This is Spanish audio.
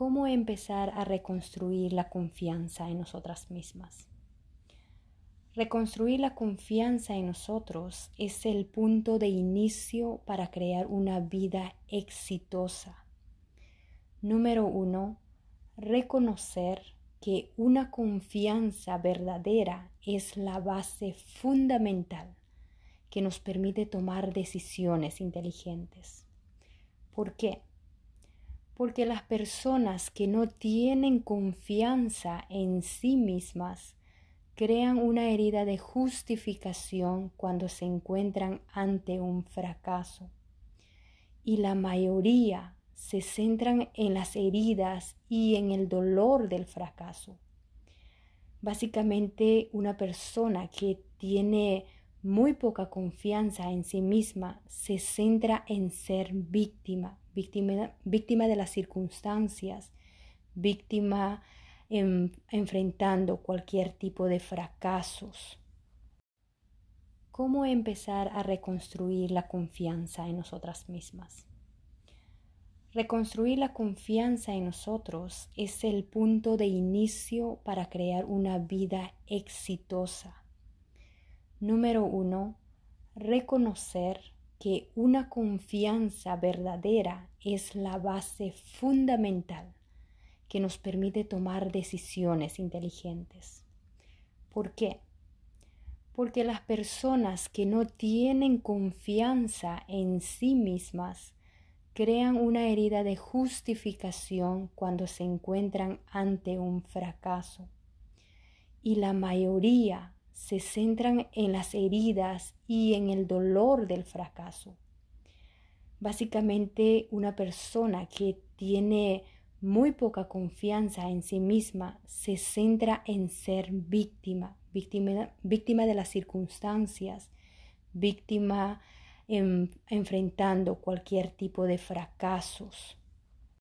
cómo empezar a reconstruir la confianza en nosotras mismas. Reconstruir la confianza en nosotros es el punto de inicio para crear una vida exitosa. Número uno, reconocer que una confianza verdadera es la base fundamental que nos permite tomar decisiones inteligentes. ¿Por qué? Porque las personas que no tienen confianza en sí mismas crean una herida de justificación cuando se encuentran ante un fracaso. Y la mayoría se centran en las heridas y en el dolor del fracaso. Básicamente una persona que tiene muy poca confianza en sí misma se centra en ser víctima víctima, de las circunstancias, víctima enfrentando cualquier tipo de fracasos. ¿Cómo empezar a reconstruir la confianza en nosotras mismas? Reconstruir la confianza en nosotros es el punto de inicio para crear una vida exitosa. Número uno, reconocer que una confianza verdadera es la base fundamental que nos permite tomar decisiones inteligentes. ¿Por qué? Porque las personas que no tienen confianza en sí mismas crean una herida de justificación cuando se encuentran ante un fracaso. Y la mayoría se centran en las heridas y en el dolor del fracaso. Básicamente una persona que tiene muy poca confianza en sí misma se centra en ser víctima, víctima, víctima de las circunstancias, víctima enfrentando cualquier tipo de fracasos.